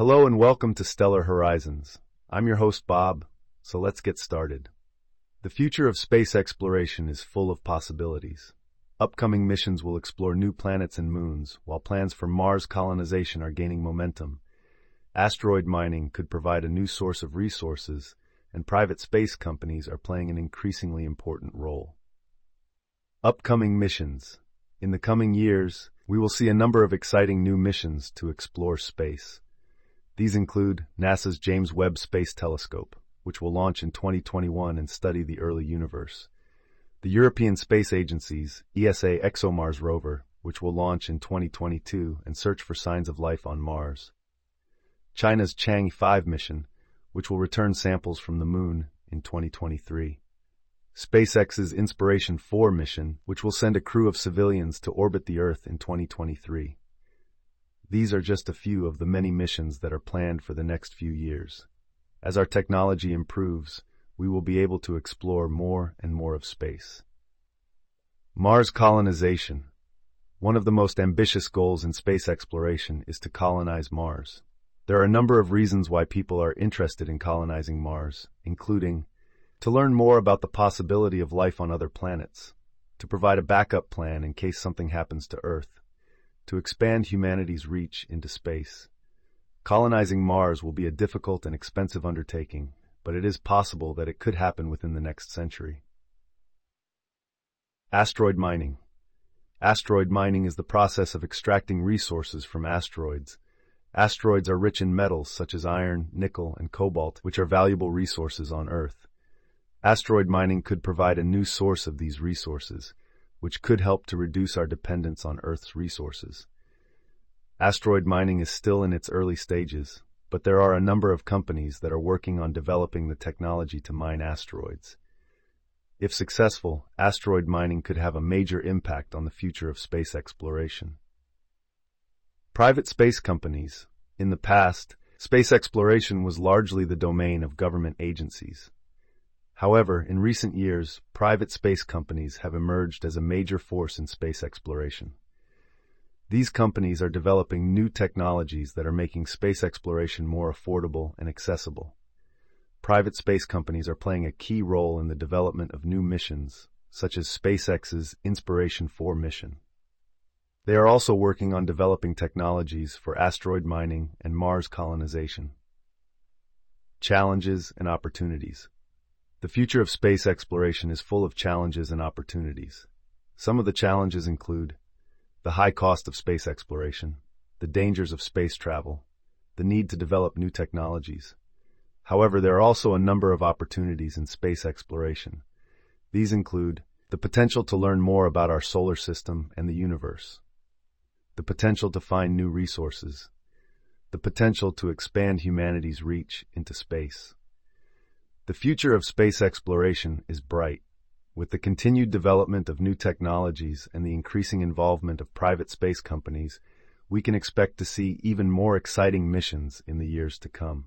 Hello and welcome to Stellar Horizons. I'm your host Bob, so let's get started. The future of space exploration is full of possibilities. Upcoming missions will explore new planets and moons, while plans for Mars colonization are gaining momentum. Asteroid mining could provide a new source of resources, and private space companies are playing an increasingly important role. Upcoming missions. In the coming years, we will see a number of exciting new missions to explore space. These include NASA's James Webb Space Telescope, which will launch in 2021 and study the early universe. The European Space Agency's ESA ExoMars rover, which will launch in 2022 and search for signs of life on Mars. China's Chang'e 5 mission, which will return samples from the Moon in 2023. SpaceX's Inspiration 4 mission, which will send a crew of civilians to orbit the Earth in 2023. These are just a few of the many missions that are planned for the next few years. As our technology improves, we will be able to explore more and more of space. Mars colonization. One of the most ambitious goals in space exploration is to colonize Mars. There are a number of reasons why people are interested in colonizing Mars, including to learn more about the possibility of life on other planets, to provide a backup plan in case something happens to Earth, to expand humanity's reach into space. Colonizing Mars will be a difficult and expensive undertaking, but it is possible that it could happen within the next century. Asteroid mining. Asteroid mining is the process of extracting resources from asteroids Asteroids are rich in metals such as iron, nickel, and cobalt, which are valuable resources on Earth. Asteroid mining could provide a new source of these resources, which could help to reduce our dependence on Earth's resources. Asteroid mining is still in its early stages, but there are a number of companies that are working on developing the technology to mine asteroids. If successful, asteroid mining could have a major impact on the future of space exploration. Private space companies. In the past, space exploration was largely the domain of government agencies. However, in recent years, private space companies have emerged as a major force in space exploration. These companies are developing new technologies that are making space exploration more affordable and accessible. Private space companies are playing a key role in the development of new missions, such as SpaceX's Inspiration 4 mission. They are also working on developing technologies for asteroid mining and Mars colonization. Challenges and opportunities. The future of space exploration is full of challenges and opportunities. Some of the challenges include the high cost of space exploration, the dangers of space travel, the need to develop new technologies. However, there are also a number of opportunities in space exploration. These include the potential to learn more about our solar system and the universe, the potential to find new resources, the potential to expand humanity's reach into space. The future of space exploration is bright. With the continued development of new technologies and the increasing involvement of private space companies, we can expect to see even more exciting missions in the years to come.